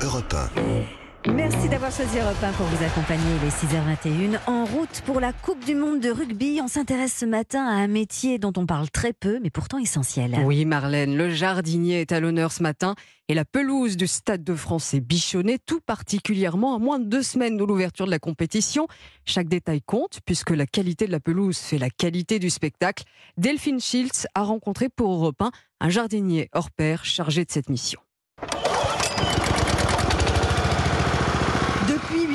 Europe 1. Merci d'avoir choisi Europe 1 pour vous accompagner. Il est 6h21. En route pour la Coupe du Monde de rugby, on s'intéresse ce matin à un métier dont on parle très peu, mais pourtant essentiel. Oui, Marlène, le jardinier est à l'honneur ce matin et la pelouse du Stade de France est bichonnée, tout particulièrement à moins de deux semaines de l'ouverture de la compétition. Chaque détail compte puisque la qualité de la pelouse fait la qualité du spectacle. Delphine Schiltz a rencontré pour Europe 1 un jardinier hors pair chargé de cette mission.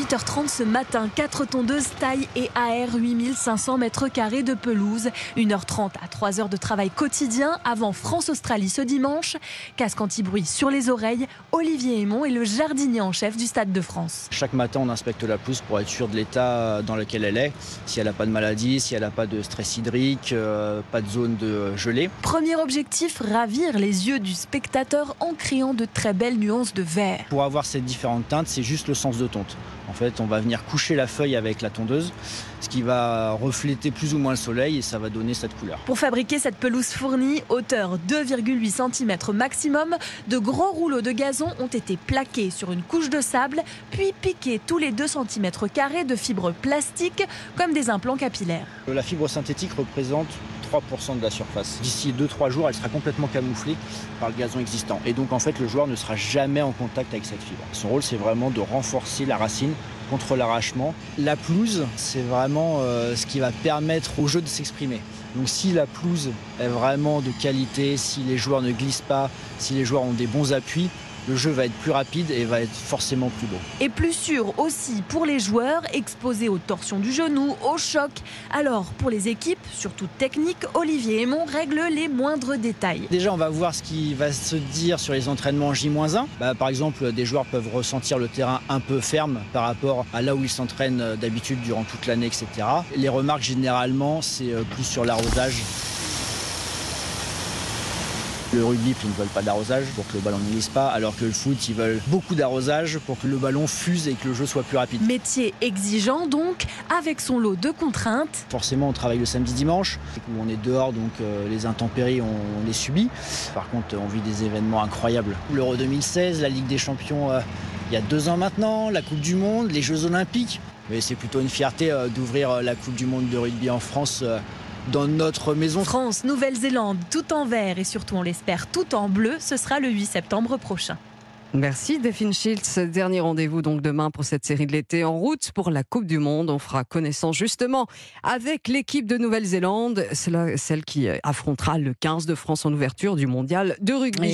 8h30 ce matin, 4 tondeuses taille et aèrent 8500 mètres carrés de pelouse. 1h30 à 3 h de travail quotidien avant France-Australie ce dimanche. Casque anti-bruit sur les oreilles, Olivier Aymon est le jardinier en chef du Stade de France. Chaque matin, on inspecte la pelouse pour être sûr de l'état dans lequel elle est. Si elle n'a pas de maladie, si elle n'a pas de stress hydrique, euh, pas de zone de gelée. Premier objectif, ravir les yeux du spectateur en créant de très belles nuances de vert. Pour avoir ces différentes teintes, c'est juste le sens de tonte. En fait, on va venir coucher la feuille avec la tondeuse, ce qui va refléter plus ou moins le soleil et ça va donner cette couleur. Pour fabriquer cette pelouse fournie, hauteur 2,8 cm maximum, de gros rouleaux de gazon ont été plaqués sur une couche de sable, puis piqués tous les 2 cm de fibres plastiques comme des implants capillaires. La fibre synthétique représente 3% de la surface. D'ici 2-3 jours, elle sera complètement camouflée par le gazon existant. Et donc en fait, le joueur ne sera jamais en contact avec cette fibre. Son rôle, c'est vraiment de renforcer la racine contre l'arrachement. La pelouse, c'est vraiment euh, ce qui va permettre au jeu de s'exprimer. Donc si la pelouse est vraiment de qualité, si les joueurs ne glissent pas, si les joueurs ont des bons appuis, le jeu va être plus rapide et va être forcément plus beau. Et plus sûr aussi pour les joueurs exposés aux torsions du genou, au choc. Alors pour les équipes, surtout techniques, Olivier Aymon règle les moindres détails. Déjà on va voir ce qui va se dire sur les entraînements J-1. Bah, par exemple des joueurs peuvent ressentir le terrain un peu ferme par rapport à là où ils s'entraînent d'habitude durant toute l'année, etc. Les remarques généralement c'est euh, plus sur l'arrosage. Le rugby, ils ne veulent pas d'arrosage pour que le ballon ne glisse pas, alors que le foot, ils veulent beaucoup d'arrosage pour que le ballon fuse et que le jeu soit plus rapide. Métier exigeant donc, avec son lot de contraintes. Forcément, on travaille le samedi-dimanche, où on est dehors, donc euh, les intempéries, on, les subit. Par contre, on vit des événements incroyables. L'Euro 2016, la Ligue des Champions, euh, il y a deux ans maintenant, la Coupe du Monde, les Jeux Olympiques. Mais c'est plutôt une fierté euh, d'ouvrir la Coupe du Monde de rugby en France dans notre maison. France, Nouvelle-Zélande, tout en vert et surtout, on l'espère, tout en bleu, ce sera le 8 septembre prochain. Merci Delphine Schiltz. Dernier rendez-vous donc demain pour cette série de l'été en route pour la Coupe du Monde. On fera connaissance justement avec l'équipe de Nouvelle-Zélande, celle qui affrontera le 15 de France en ouverture du mondial de rugby.